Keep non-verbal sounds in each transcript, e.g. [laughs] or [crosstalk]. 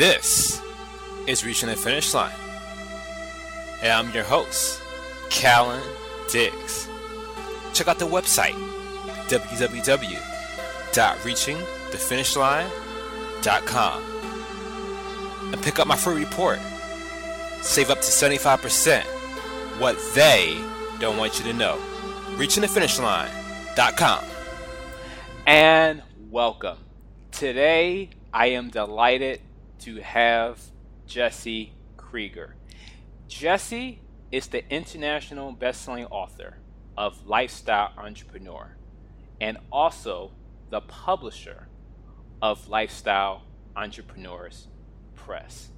This is Reaching the Finish Line. And I'm your host, Kallen Diggs. Check out the website, www.reachingthefinishline.com. And pick up my free report. Save up to 75% what they don't want you to know. ReachingTheFinishLine.com. And welcome. Today, I am delighted to have Jesse Krieger. Jesse is the international best-selling author of Lifestyle Entrepreneur and also the publisher of Lifestyle Entrepreneurs Press.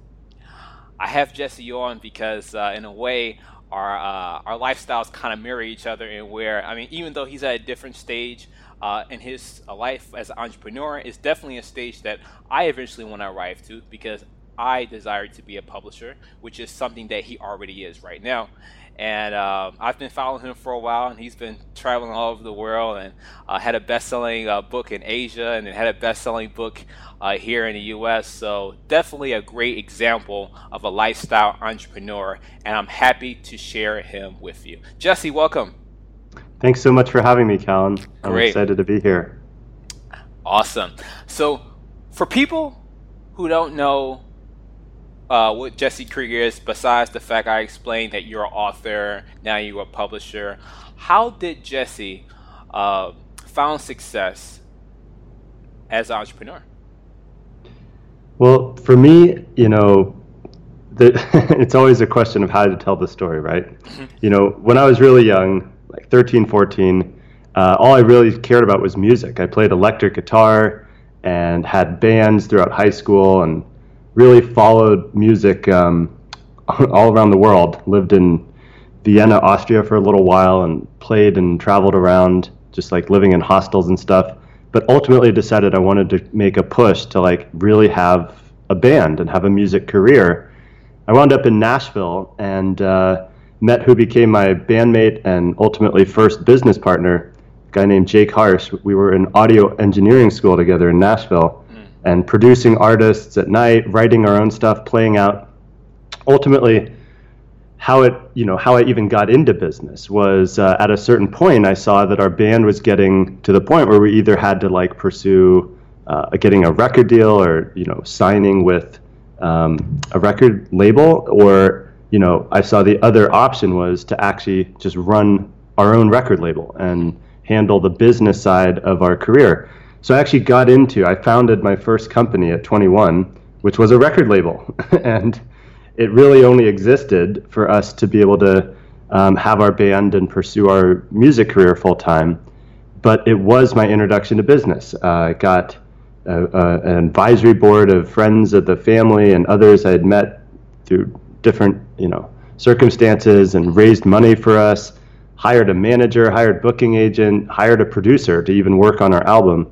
I have Jesse on because, uh, in a way, our uh, our lifestyles kind of mirror each other in where I mean, even though he's at a different stage uh, in his life as an entrepreneur, is definitely a stage that I eventually want to arrive to because I desire to be a publisher, which is something that he already is right now. And uh, I've been following him for a while, and he's been traveling all over the world and uh, had a best-selling uh, book in Asia, and then had a best-selling book uh, here in the U.S. So definitely a great example of a lifestyle entrepreneur, and I'm happy to share him with you. Jesse, welcome. Thanks so much for having me, Kallen. I'm great. excited to be here. Awesome. So, for people who don't know uh, what Jesse Krieger is, besides the fact I explained that you're an author, now you're a publisher, how did Jesse uh, found success as an entrepreneur? Well, for me, you know, the, [laughs] it's always a question of how to tell the story, right? Mm-hmm. You know, when I was really young, like 13, 14, uh, all I really cared about was music. I played electric guitar and had bands throughout high school and really followed music um, [laughs] all around the world. Lived in Vienna, Austria for a little while and played and traveled around, just like living in hostels and stuff. But ultimately decided I wanted to make a push to like really have a band and have a music career. I wound up in Nashville and uh, met who became my bandmate and ultimately first business partner, a guy named Jake Harsh. We were in audio engineering school together in Nashville and producing artists at night, writing our own stuff, playing out. Ultimately, how it you know how I even got into business was uh, at a certain point I saw that our band was getting to the point where we either had to like pursue uh, getting a record deal or you know signing with um, a record label or you know I saw the other option was to actually just run our own record label and handle the business side of our career. So I actually got into, I founded my first company at 21, which was a record label. [laughs] and it really only existed for us to be able to um, have our band and pursue our music career full time. But it was my introduction to business. Uh, I got a, a, an advisory board of friends of the family and others I had met through different, you know, circumstances and raised money for us, hired a manager, hired booking agent, hired a producer to even work on our album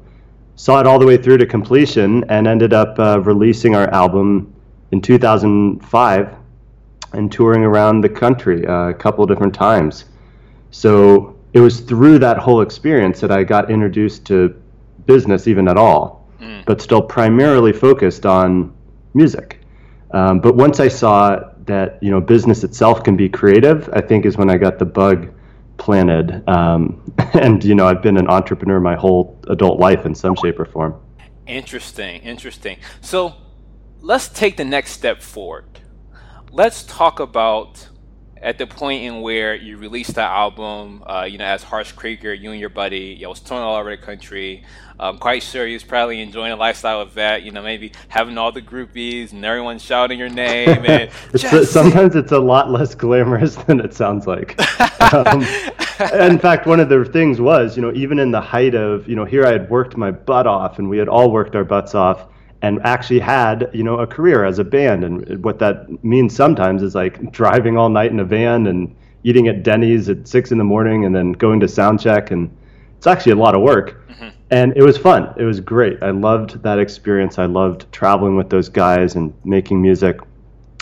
saw it all the way through to completion and ended up uh, releasing our album in 2005 and touring around the country uh, a couple different times. So it was through that whole experience that I got introduced to business, even at all, mm. but still primarily focused on music. Um, but once I saw that you know business itself can be creative, I think is when I got the bug planted. Um, [laughs] and you know, I've been an entrepreneur my whole adult life in some shape or form. Interesting, interesting. So let's take the next step forward. Let's talk about at the point in where you released the album, uh, you know, as Harsh Krieger, you and your buddy, you was touring all over the country. I'm quite sure he was probably enjoying the lifestyle of that, you know, maybe having all the groupies and everyone shouting your name. And [laughs] it's sometimes it's a lot less glamorous [laughs] than it sounds like. um, [laughs] in fact, one of the things was, you know, even in the height of, you know, here I had worked my butt off and we had all worked our butts off and actually had you know a career as a band. And what that means sometimes is like driving all night in a van and eating at denny's at six in the morning and then going to sound check. And it's actually a lot of work. Mm-hmm. and it was fun. It was great. I loved that experience. I loved traveling with those guys and making music.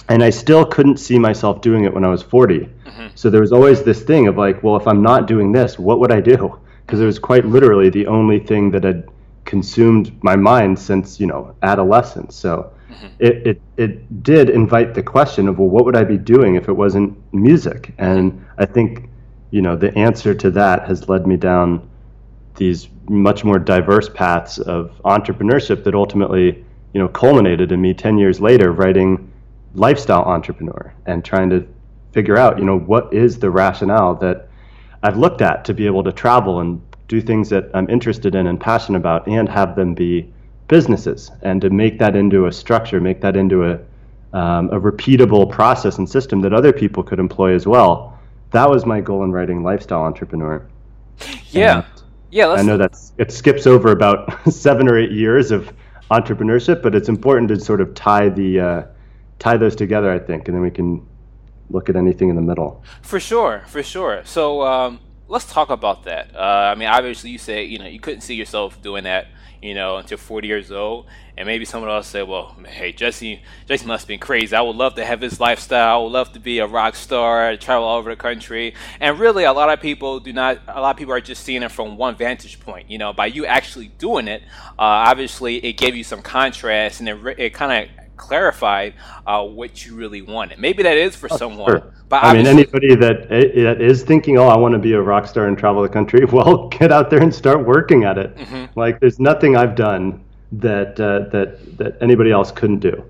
And i still couldn't see myself doing it when i was 40 mm-hmm. so there was always this thing of like well if i'm not doing this what would i do? Because it was quite literally the only thing that had consumed my mind since you know adolescence. So mm-hmm. it, it, it did invite the question of, well, what would I be doing if it wasn't music? And I think, you know, the answer to that has led me down these much more diverse paths of entrepreneurship that ultimately, you know, culminated in me 10 years later writing Lifestyle Entrepreneur and trying to figure out, you know, what is the rationale that I've looked at to be able to travel and do things that I'm interested in and passionate about and have them be businesses and to make that into a structure, make that into a, um, a repeatable process and system that other people could employ as well. That was my goal in writing Lifestyle Entrepreneur. Yeah. And yeah. I know that it skips over about [laughs] seven or eight years of entrepreneurship, but it's important to sort of tie the uh, tie those together, I think, and then we can look at anything in the middle. For sure, for sure. So um, let's talk about that. Uh, I mean, obviously, you say you know you couldn't see yourself doing that you know, until 40 years old. And maybe someone else said, well, hey, Jesse, Jesse must have been crazy. I would love to have his lifestyle. I would love to be a rock star, travel all over the country. And really, a lot of people do not, a lot of people are just seeing it from one vantage point. You know, by you actually doing it, uh, obviously, it gave you some contrast and it, it kind of clarified uh, what you really wanted. Maybe that is for oh, someone. Sure. But I mean, anybody that, that is thinking, "Oh, I want to be a rock star and travel the country," [laughs] well, get out there and start working at it. Mm-hmm. Like, there's nothing I've done that uh, that that anybody else couldn't do,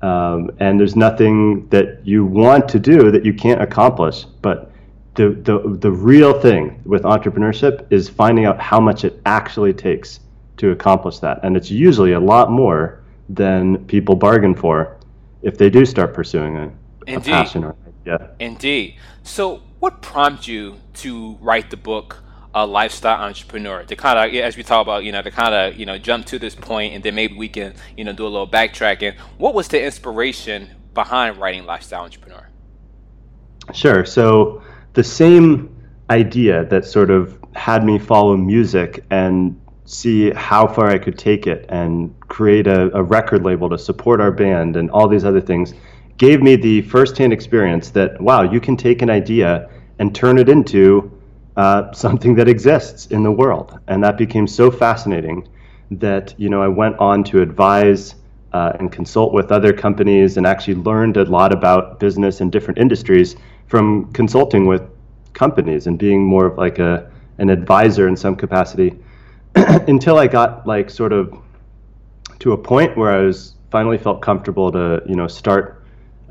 um, and there's nothing that you want to do that you can't accomplish. But the the the real thing with entrepreneurship is finding out how much it actually takes to accomplish that, and it's usually a lot more than people bargain for if they do start pursuing a, a passion or yeah. Indeed. So, what prompted you to write the book, a lifestyle entrepreneur? To kind of, as we talk about, you know, to kind of, you know, jump to this point, and then maybe we can, you know, do a little backtracking. What was the inspiration behind writing lifestyle entrepreneur? Sure. So the same idea that sort of had me follow music and see how far I could take it and create a, a record label to support our band and all these other things gave me the firsthand experience that wow, you can take an idea and turn it into uh, something that exists in the world, and that became so fascinating that you know I went on to advise uh, and consult with other companies and actually learned a lot about business and different industries from consulting with companies and being more of like a an advisor in some capacity [clears throat] until I got like sort of to a point where I was finally felt comfortable to you know start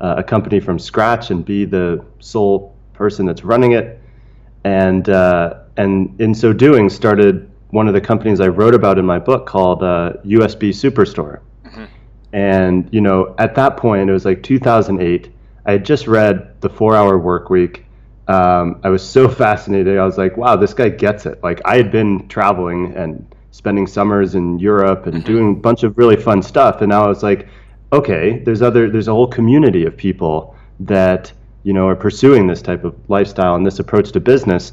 uh, a company from scratch and be the sole person that's running it. And uh, and in so doing, started one of the companies I wrote about in my book called uh, USB Superstore. Mm-hmm. And you know, at that point, it was like 2008. I had just read The Four Hour Work Week. Um, I was so [laughs] fascinated. I was like, wow, this guy gets it. Like I had been traveling and spending summers in Europe and mm-hmm. doing a bunch of really fun stuff, and now I was like, okay, there's other there's a whole community of people that you know are pursuing this type of lifestyle and this approach to business.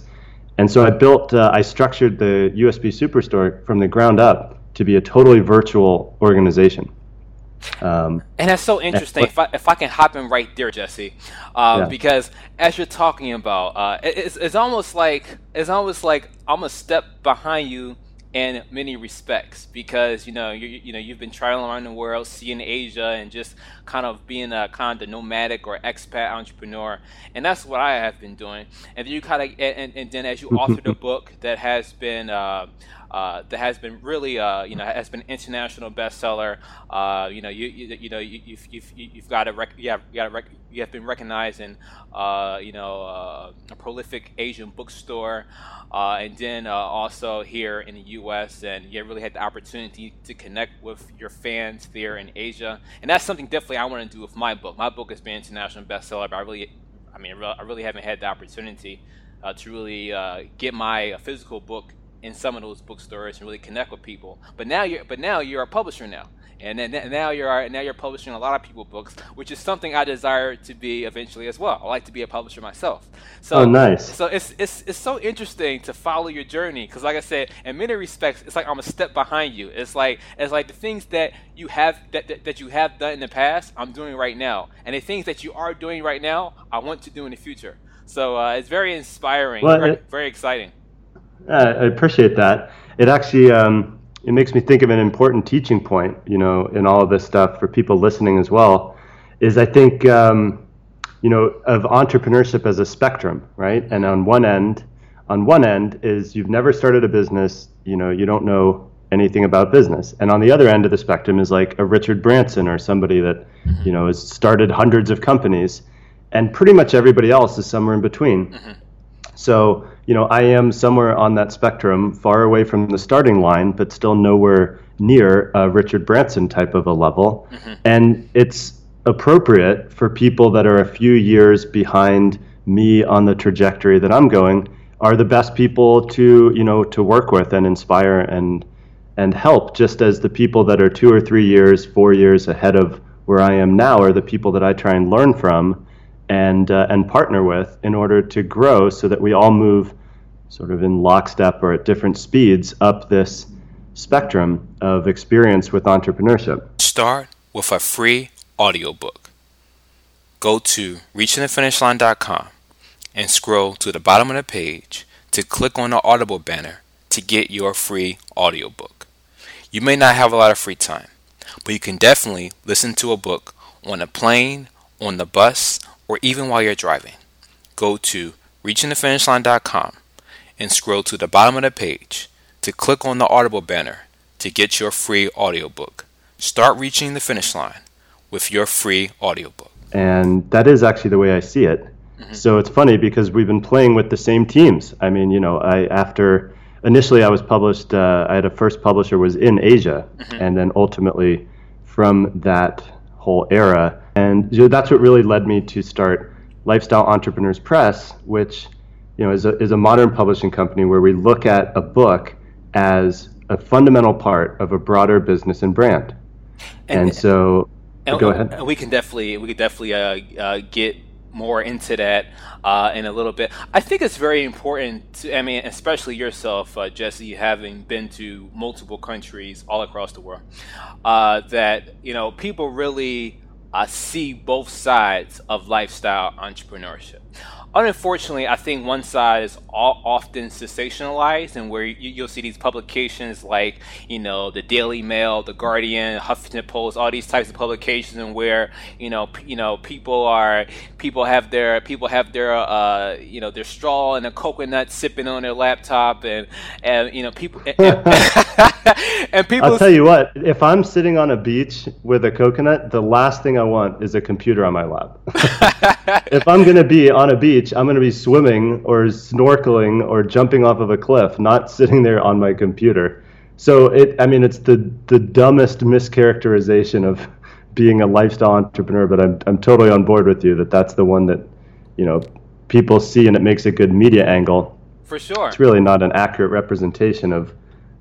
And so I built, uh, I structured the USB Superstore from the ground up to be a totally virtual organization. Um, and that's so interesting. if, I, if I can hop in right there, Jesse, uh, yeah. because as you're talking about, uh, it, it's, it's almost like it's almost like I'm a step behind you in many respects because you know you you know you've been traveling around the world, seeing Asia, and just kind of being a kind of nomadic or expat entrepreneur, and that's what I have been doing. And then you kind of and, and then as you authored a [laughs] book that has been. Uh, uh, that has been really, uh, you know, has been international bestseller. Uh, you know, you, you, you know, you, have you've, you've got a rec- you have, you, rec- you have been recognized in, uh, you know, uh, a prolific Asian bookstore, and then also here in the U.S. And you really had the opportunity to connect with your fans there in Asia, and that's something definitely I want to do with my book. My book has been international bestseller, but I really, I mean, I really haven't had the opportunity to really get my physical book in some of those bookstores and really connect with people. But now you're but now you're a publisher now. And then now you're now you're publishing a lot of people books, which is something I desire to be eventually as well. I like to be a publisher myself. So oh, nice. So it's it's it's so interesting to follow your journey because, like I said, in many respects, it's like I'm a step behind you. It's like it's like the things that you have that, that, that you have done in the past, I'm doing right now, and the things that you are doing right now, I want to do in the future. So uh, it's very inspiring, well, very, it, very exciting. Uh, I appreciate that. It actually, um, it makes me think of an important teaching point, you know, in all of this stuff for people listening as well, is I think, um, you know, of entrepreneurship as a spectrum, right? And on one end, on one end is you've never started a business, you know, you don't know anything about business. And on the other end of the spectrum is like a Richard Branson or somebody that, mm-hmm. you know, has started hundreds of companies. And pretty much everybody else is somewhere in between. Mm-hmm. So, you know, I am somewhere on that spectrum, far away from the starting line, but still nowhere near a Richard Branson type of a level. Mm-hmm. And it's appropriate for people that are a few years behind me on the trajectory that I'm going are the best people to, you know, to work with and inspire and and help just as the people that are two or three years, four years ahead of where I am now are the people that I try and learn from and uh, and partner with in order to grow so that we all move sort of in lockstep or at different speeds up this spectrum of experience with entrepreneurship. Start with a free audiobook. Go to reachingthefinishline.com and scroll to the bottom of the page to click on the Audible banner to get your free audiobook. You may not have a lot of free time, but you can definitely listen to a book on a plane, on the bus, or even while you're driving. Go to reachingthefinishline.com and scroll to the bottom of the page to click on the Audible banner to get your free audiobook. Start reaching the finish line with your free audiobook. And that is actually the way I see it. Mm-hmm. So it's funny because we've been playing with the same teams. I mean, you know, I after initially I was published. Uh, I had a first publisher was in Asia, mm-hmm. and then ultimately from that whole era, and you know, that's what really led me to start Lifestyle Entrepreneurs Press, which you know is a is a modern publishing company where we look at a book as a fundamental part of a broader business and brand. And, and so, and, go ahead. We can definitely we could definitely uh, uh, get more into that uh, in a little bit. I think it's very important. To, I mean, especially yourself, uh, Jesse, having been to multiple countries all across the world, uh, that you know people really uh, see both sides of lifestyle entrepreneurship unfortunately, I think one side is often sensationalized, and where you, will see these publications like, you know, the Daily Mail, the Guardian, Huffington Post, all these types of publications, and where you know, p- you know, people are people have their people have their uh, you know their straw and a coconut sipping on their laptop, and and you know people [laughs] and, and [laughs] people. I'll tell you what, if I'm sitting on a beach with a coconut, the last thing I want is a computer on my lap. [laughs] if I'm gonna be on a beach beach, I'm going to be swimming or snorkeling or jumping off of a cliff, not sitting there on my computer. So it, I mean, it's the the dumbest mischaracterization of being a lifestyle entrepreneur. But I'm I'm totally on board with you that that's the one that, you know, people see and it makes a good media angle. For sure, it's really not an accurate representation of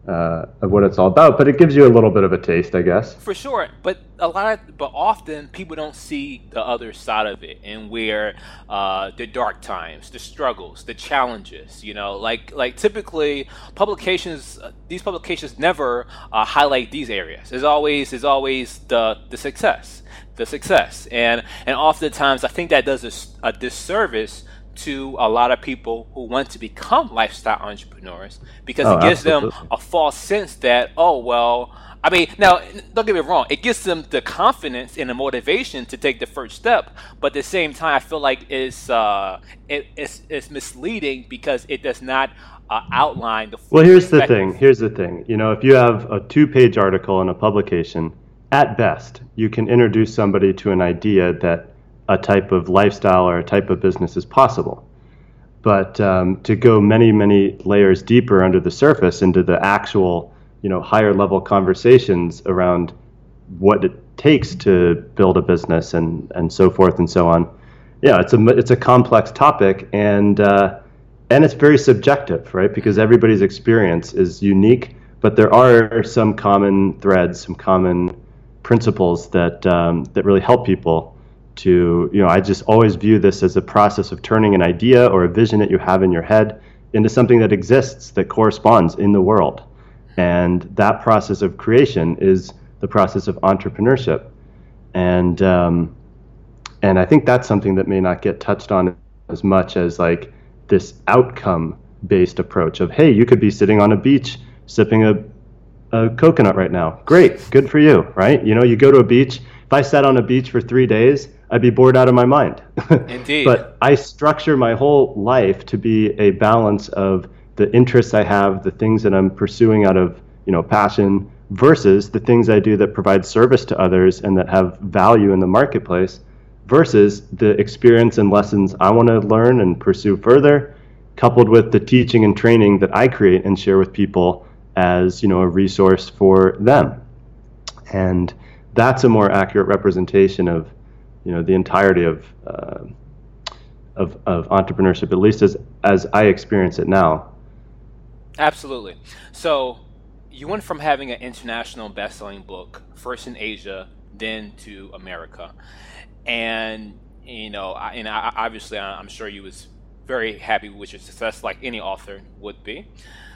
uh, of what it's all about, but it gives you a little bit of a taste, I guess. For sure, but a lot, of, but often people don't see the other side of it, and where uh, the dark times, the struggles, the challenges. You know, like like typically publications, uh, these publications never uh, highlight these areas. It's always is always the the success, the success, and and oftentimes I think that does a, a disservice to a lot of people who want to become lifestyle entrepreneurs because oh, it gives absolutely. them a false sense that oh well I mean now don't get me wrong it gives them the confidence and the motivation to take the first step but at the same time I feel like it's uh, it, it's, it's misleading because it does not uh, outline the well here's the thing here's the thing you know if you have a two page article in a publication at best you can introduce somebody to an idea that a type of lifestyle or a type of business is possible. But um, to go many, many layers deeper under the surface into the actual, you know, higher level conversations around what it takes to build a business and, and so forth and so on. Yeah, it's a it's a complex topic and uh, and it's very subjective, right? Because everybody's experience is unique, but there are some common threads, some common principles that um, that really help people to you know i just always view this as a process of turning an idea or a vision that you have in your head into something that exists that corresponds in the world and that process of creation is the process of entrepreneurship and um, and i think that's something that may not get touched on as much as like this outcome based approach of hey you could be sitting on a beach sipping a a coconut right now. Great, good for you, right? You know, you go to a beach. If I sat on a beach for three days, I'd be bored out of my mind. [laughs] Indeed. but I structure my whole life to be a balance of the interests I have, the things that I'm pursuing out of you know passion, versus the things I do that provide service to others and that have value in the marketplace, versus the experience and lessons I want to learn and pursue further, coupled with the teaching and training that I create and share with people as you know a resource for them. And that's a more accurate representation of you know the entirety of uh, of, of entrepreneurship, at least as as I experience it now. Absolutely. So you went from having an international best-selling book, first in Asia, then to America, and you know, I, and I, obviously, I'm sure you was very happy with your success, like any author would be.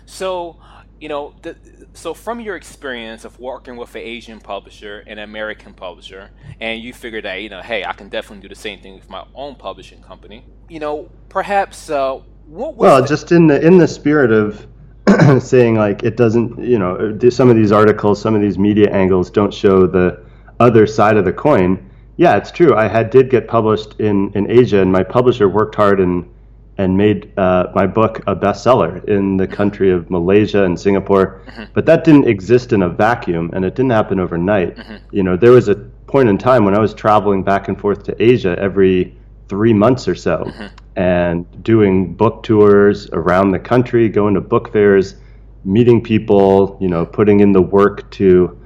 So, you know, the, so from your experience of working with an Asian publisher and an American publisher, and you figured that, you know, hey, I can definitely do the same thing with my own publishing company. You know, perhaps uh, what well, the- just in the in the spirit of [clears throat] saying like it doesn't, you know, some of these articles, some of these media angles don't show the other side of the coin. Yeah, it's true. I had did get published in in Asia, and my publisher worked hard and and made uh, my book a bestseller in the country of Malaysia and Singapore. Mm-hmm. But that didn't exist in a vacuum, and it didn't happen overnight. Mm-hmm. You know, there was a point in time when I was traveling back and forth to Asia every three months or so, mm-hmm. and doing book tours around the country, going to book fairs, meeting people. You know, putting in the work to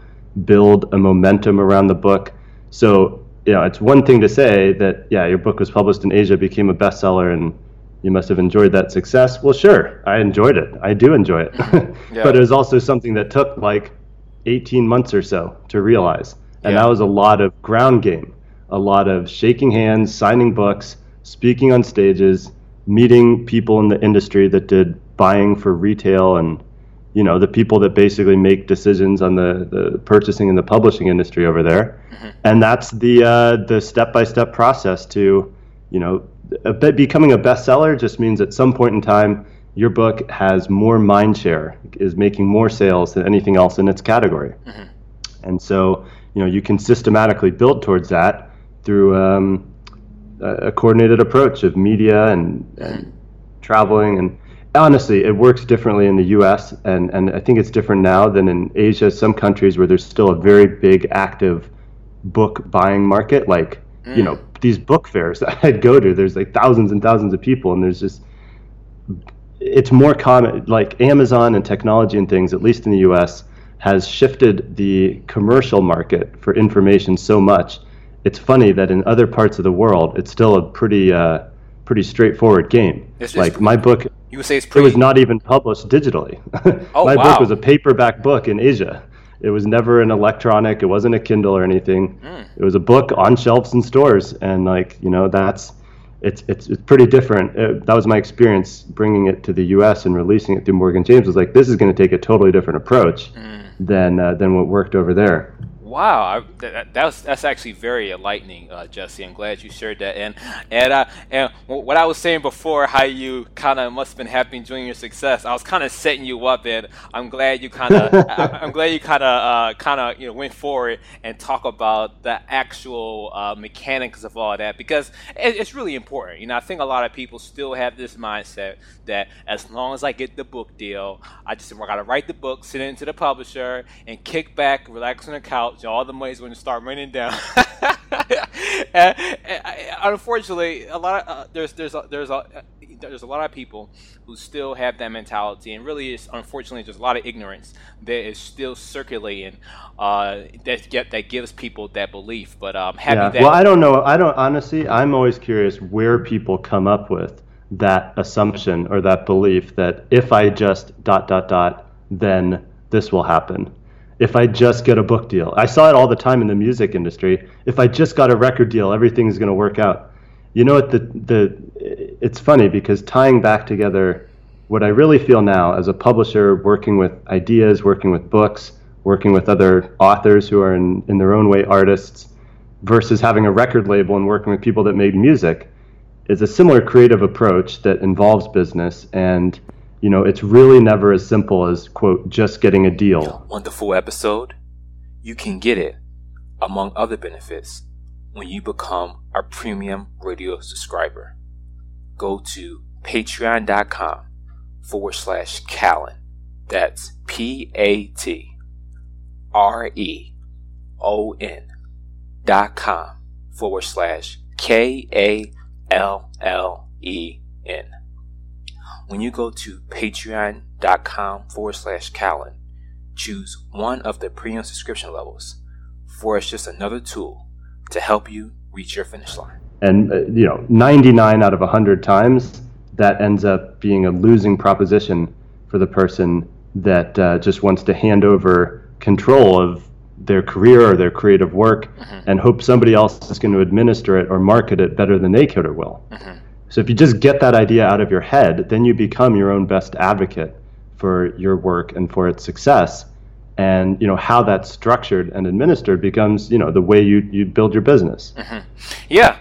build a momentum around the book. So. You know, it's one thing to say that yeah, your book was published in Asia, became a bestseller, and you must have enjoyed that success. Well, sure, I enjoyed it. I do enjoy it. [laughs] yeah. but it was also something that took like 18 months or so to realize. And yeah. that was a lot of ground game, a lot of shaking hands, signing books, speaking on stages, meeting people in the industry that did buying for retail and you know the people that basically make decisions on the, the purchasing and the publishing industry over there mm-hmm. and that's the uh, the step-by-step process to you know a bit, becoming a bestseller just means at some point in time your book has more mind share, is making more sales than anything else in its category. Mm-hmm. And so, you know, you can systematically build towards that through um, a coordinated approach of media and, and traveling. And honestly, it works differently in the U.S. and and I think it's different now than in Asia. Some countries where there's still a very big active book buying market, like mm. you know these book fairs that [laughs] I'd go to, there's like thousands and thousands of people, and there's just it's more common. Like Amazon and technology and things, at least in the U.S., has shifted the commercial market for information so much. It's funny that in other parts of the world, it's still a pretty uh, pretty straightforward game. It's like my book, you would say it's pretty... it was not even published digitally. [laughs] Oh, my wow. book was a paperback book in Asia. It was never an electronic. It wasn't a Kindle or anything. Mm. It was a book on shelves in stores, and like you know, that's it's it's it's pretty different. It, that was my experience bringing it to the U.S. and releasing it through Morgan James. Was like this is going to take a totally different approach mm. than uh, than what worked over there. Wow, I, that, that's that's actually very enlightening, uh, Jesse. I'm glad you shared that. And and uh, and what I was saying before, how you kind of must have been happy enjoying your success. I was kind of setting you up, and I'm glad you kind of [laughs] I'm glad you kind of uh, kind of you know went forward and talk about the actual uh, mechanics of all that because it, it's really important. You know, I think a lot of people still have this mindset that as long as I get the book deal, I just I gotta write the book, send it to the publisher, and kick back, relax on the couch all the money's going to start raining down. [laughs] and, and, unfortunately, a lot of uh, there's there's a, there's a there's a lot of people who still have that mentality, and really, is unfortunately, there's a lot of ignorance that is still circulating uh, that get, that gives people that belief. But um, happy yeah. that. Well, I don't know. I don't honestly. I'm always curious where people come up with that assumption or that belief that if I just dot dot dot, then this will happen if I just get a book deal. I saw it all the time in the music industry. If I just got a record deal, everything's going to work out. You know what? The the it's funny because tying back together what I really feel now as a publisher, working with ideas, working with books, working with other authors who are in, in their own way artists, versus having a record label and working with people that made music, is a similar creative approach that involves business and you know, it's really never as simple as, quote, just getting a deal. Wonderful episode. You can get it, among other benefits, when you become a premium radio subscriber. Go to patreon.com forward slash Kallen. That's P A T R E O N dot com forward slash K A L L E N. When you go to patreon.com forward slash Kallen, choose one of the premium subscription levels, for it's just another tool to help you reach your finish line. And, uh, you know, 99 out of 100 times, that ends up being a losing proposition for the person that uh, just wants to hand over control of their career or their creative work mm-hmm. and hope somebody else is going to administer it or market it better than they could or will. Mm-hmm. So if you just get that idea out of your head, then you become your own best advocate for your work and for its success. And you know how that's structured and administered becomes you know the way you, you build your business. Mm-hmm. Yeah,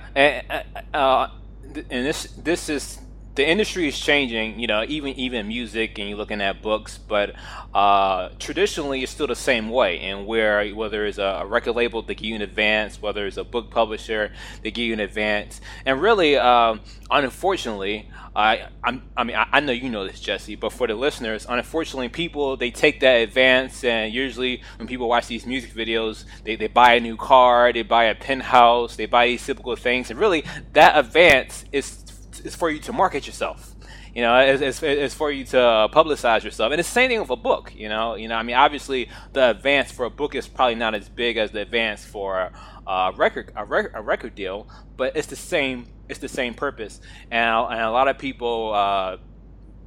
uh, and this this is the industry is changing, you know, even even music and you're looking at books, but uh, traditionally it's still the same way. And where whether it's a, record label they give you an advance, whether it's a book publisher they give you an advance, and really, um, unfortunately, I I'm, i mean I, I, know you know this, Jesse, but for the listeners, unfortunately, people they take that advance, and usually when people watch these music videos, they, they buy a new car, they buy a penthouse, they buy these typical things, and really that advance is it's for you to market yourself. You know, it's, it's, it's for you to publicize yourself, and it's the same thing with a book. You know, you know, I mean, obviously, the advance for a book is probably not as big as the advance for a record a, rec- a record deal, but it's the same it's the same purpose. And, and a lot of people uh,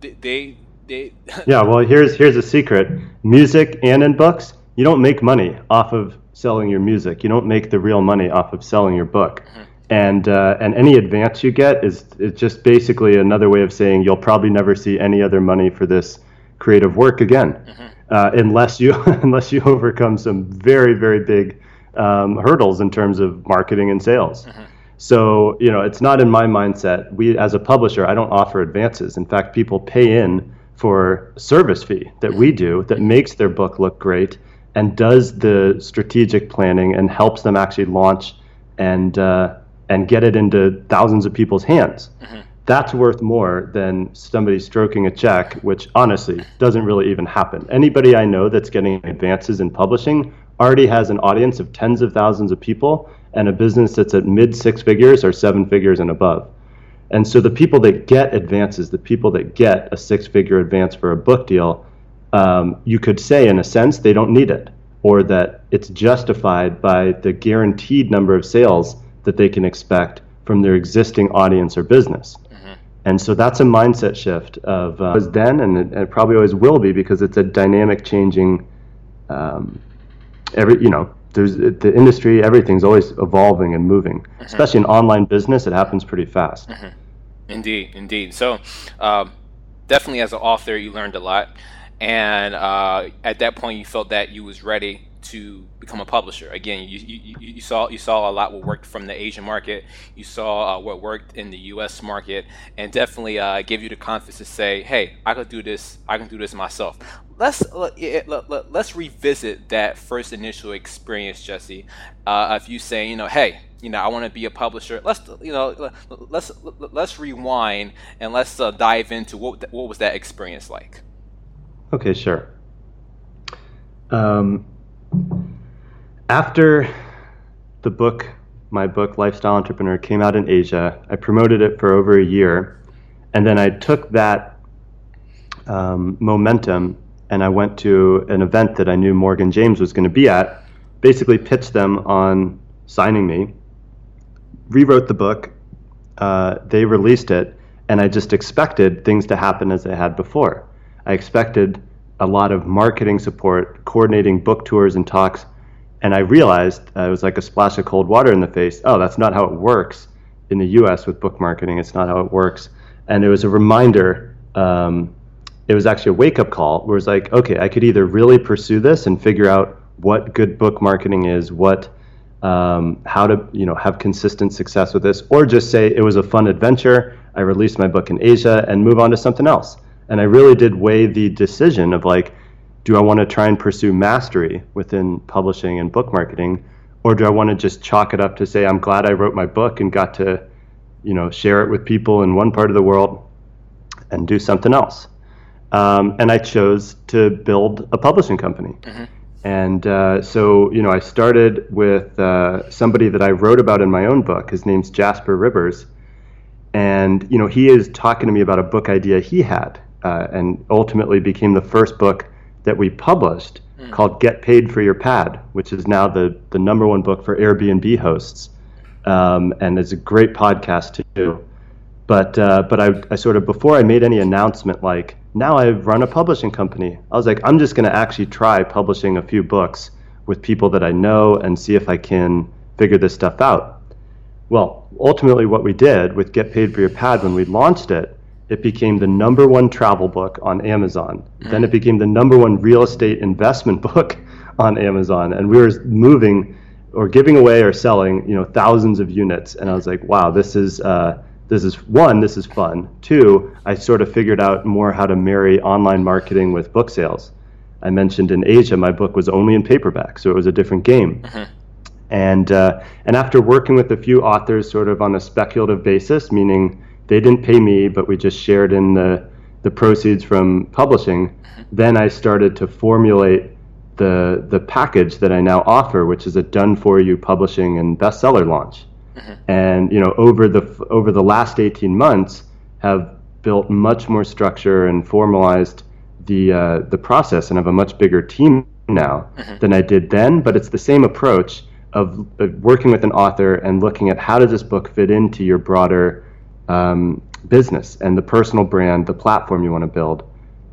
they they [laughs] yeah. Well, here's here's a secret: music and in books, you don't make money off of selling your music. You don't make the real money off of selling your book. Mm-hmm and uh, and any advance you get is is just basically another way of saying you'll probably never see any other money for this creative work again, mm-hmm. uh, unless you [laughs] unless you overcome some very very big um, hurdles in terms of marketing and sales. Mm-hmm. So you know it's not in my mindset. We as a publisher, I don't offer advances. In fact, people pay in for service fee that we do that makes their book look great and does the strategic planning and helps them actually launch and uh, and get it into thousands of people's hands. Mm-hmm. That's worth more than somebody stroking a check, which honestly doesn't really even happen. Anybody I know that's getting advances in publishing already has an audience of tens of thousands of people and a business that's at mid six figures or seven figures and above. And so the people that get advances, the people that get a six figure advance for a book deal, um, you could say, in a sense, they don't need it, or that it's justified by the guaranteed number of sales that they can expect from their existing audience or business. Mm-hmm. And so that's a mindset shift of uh, was then and it, it, probably always will be because it's a dynamic changing um, every you know there's the industry everything's always evolving and moving mm-hmm. especially in online business it happens pretty fast mm-hmm. indeed indeed so um, definitely as an author you learned a lot and uh, at that point you felt that you was ready to become a publisher. Again, you, you, you, saw you saw a lot what worked from the Asian market. You saw uh, what worked in the U.S. market, and definitely uh, gave you the confidence to say, "Hey, I can do this. I can do this myself." Let's let's revisit that first initial experience, Jesse. Uh, you saying, you know, "Hey, you know, I want to be a publisher." Let's you know, let's let's rewind and let's uh, dive into what what was that experience like. Okay, sure. Um, after the book, my book, Lifestyle Entrepreneur, came out in Asia, I promoted it for over a year. And then I took that um, momentum and I went to an event that I knew Morgan James was going to be at, basically pitched them on signing me, rewrote the book, uh, they released it, and I just expected things to happen as they had before. I expected a lot of marketing support, coordinating book tours and talks. And I realized uh, it was like a splash of cold water in the face. Oh, that's not how it works in the US with book marketing. It's not how it works. And it was a reminder. Um, it was actually a wake up call where it's like, okay, I could either really pursue this and figure out what good book marketing is, what um, how to you know have consistent success with this, or just say it was a fun adventure. I released my book in Asia and move on to something else. And I really did weigh the decision of like, do I want to try and pursue mastery within publishing and book marketing, or do I want to just chalk it up to say I'm glad I wrote my book and got to, you know, share it with people in one part of the world, and do something else. Um, and I chose to build a publishing company. Mm-hmm. And uh, so, you know, I started with uh, somebody that I wrote about in my own book. His name's Jasper Ribbers. And, you know, he is talking to me about a book idea he had uh, and ultimately became the first book that we published mm. called Get Paid for Your Pad, which is now the, the number one book for Airbnb hosts. Um, and it's a great podcast, too. But, uh, but I, I sort of, before I made any announcement like, now I run a publishing company. I was like, I'm just going to actually try publishing a few books with people that I know and see if I can figure this stuff out. Well, ultimately, what we did with Get Paid for Your Pad when we launched it, it became the number one travel book on Amazon. Mm. Then it became the number one real estate investment [laughs] book on Amazon, and we were moving or giving away or selling, you know, thousands of units. And I was like, wow, this is. Uh, this is one, this is fun. Two, I sort of figured out more how to marry online marketing with book sales. I mentioned in Asia, my book was only in paperback, so it was a different game. Uh-huh. And uh, and after working with a few authors, sort of on a speculative basis, meaning they didn't pay me, but we just shared in the the proceeds from publishing, uh-huh. then I started to formulate the the package that I now offer, which is a done for you publishing and bestseller launch. Mm-hmm. And you know, over the over the last 18 months, have built much more structure and formalized the uh, the process, and have a much bigger team now mm-hmm. than I did then. But it's the same approach of, of, working with an author and looking at how does this book fit into your broader um, business and the personal brand, the platform you want to build,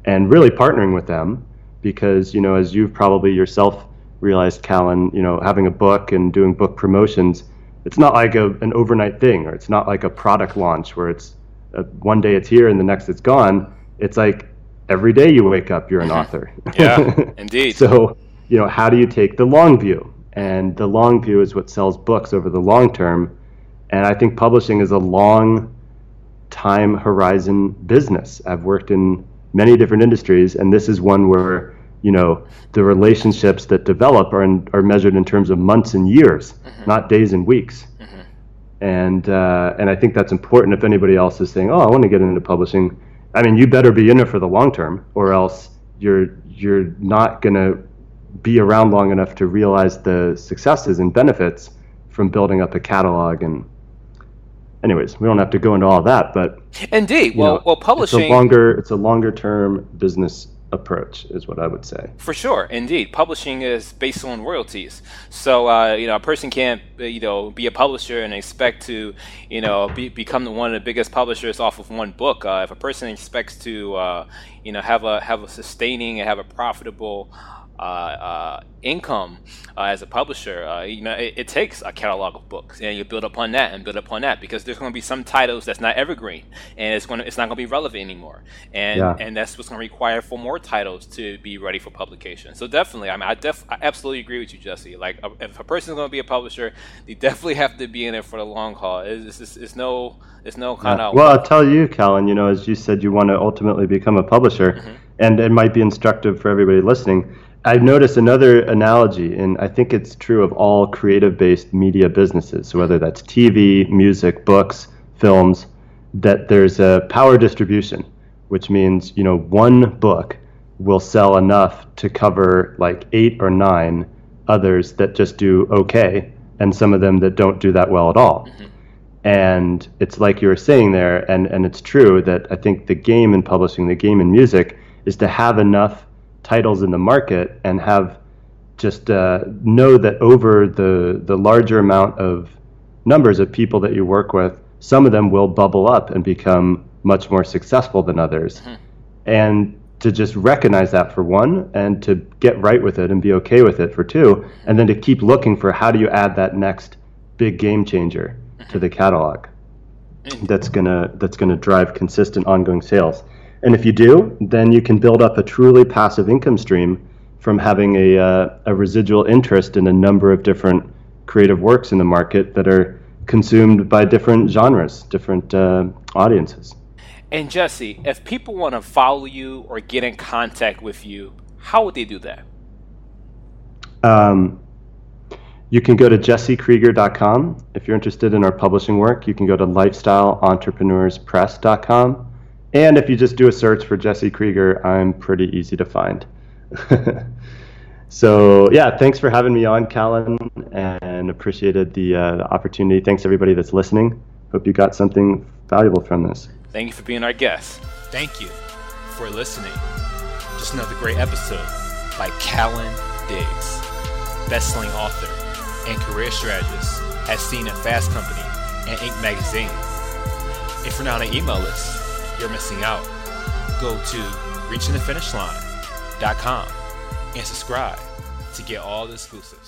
and really partnering with them because you know, as you've probably yourself realized, Kallen, you know, having a book and doing book promotions it's not like a, an overnight thing or it's not like a product launch where it's uh, one day it's here and the next it's gone. It's like every day you wake up you're an [laughs] author. Yeah [laughs] indeed. So you know how do you take the long view? And the long view is what sells books over the long term. And i think publishing is a long time horizon business i've worked in many different industries and this is one where you know the relationships that develop are in, are measured in terms of months and years, mm-hmm. not days and weeks. Mm-hmm. And uh, and I think that's important. If anybody else is saying, "Oh, I want to get into publishing," I mean, you better be in it for the long term, or else you're you're not going to be around long enough to realize the successes and benefits from building up a catalog and anyways, we don't have to go into all that, but indeed, well, know, well, publishing it's a longer it's a longer term business approach is what I would say. For sure, indeed, publishing is based on royalties. So uh, you know, a person can't uh, you know be a publisher and expect to you know be, become one of the biggest publishers off of one book. Uh, if a person expects to uh, you know have a have a sustaining and have a profitable income uh, as a publisher, uh, you know, it, it, takes a catalog of books, and you build upon that and build upon that because there's going to be some titles that's not evergreen, and it's going to, it's not going to be relevant anymore, and yeah. and that's what's going to require for more titles to be ready for publication. So definitely, I mean, I def I absolutely agree with you, Jesse. Like, if a person's going to be a publisher, they definitely have to be in it for the long haul. It's, it's, it's no it's no kind of well, I'll tell you, Kallen. You know, as you said, you want to ultimately become a publisher, mm-hmm. and it might be instructive for everybody listening I've noticed another analogy, and I think it's true of all creative based media businesses, so whether that's TV, music, books, films, that there's a power distribution, which means, you know, one book will sell enough to cover like eight or nine others that just do okay, and some of them that don't do that well at all. Mm-hmm. And it's like you were saying there, and, and it's true that I think the game in publishing, the game in music, is to have enough titles in the market and have just uh, know that over the the larger amount of numbers of people that you work with, some of them will bubble up and become much more successful than others. Mm-hmm. And to just recognize that for one, and to get right with it and be okay with it for two, and then to keep looking for how do you add that next big game changer to the catalog that's gonna that's gonna drive consistent ongoing sales. And if you do, then you can build up a truly passive income stream from having a, uh, a residual interest in a number of different creative works in the market that are consumed by different genres, different uh, audiences. And Jesse, if people want to follow you or get in contact with you, how would they do that? Um, you can go to jessekrieger.com. If you're interested in our publishing work, you can go to lifestyleentrepreneurspress.com. And if you just do a search for Jesse Krieger, I'm pretty easy to find. [laughs] so, yeah, thanks for having me on, Kallen, and appreciated the, uh, the opportunity. Thanks, everybody that's listening. Hope you got something valuable from this. Thank you for being our guest. Thank you for listening. Just another great episode by Kallen Diggs, best-selling author and career strategist, as seen in Fast Company and Inc. magazine. If you're not on an email list, you're missing out. Go to reachingthefinishline.com and subscribe to get all the exclusives.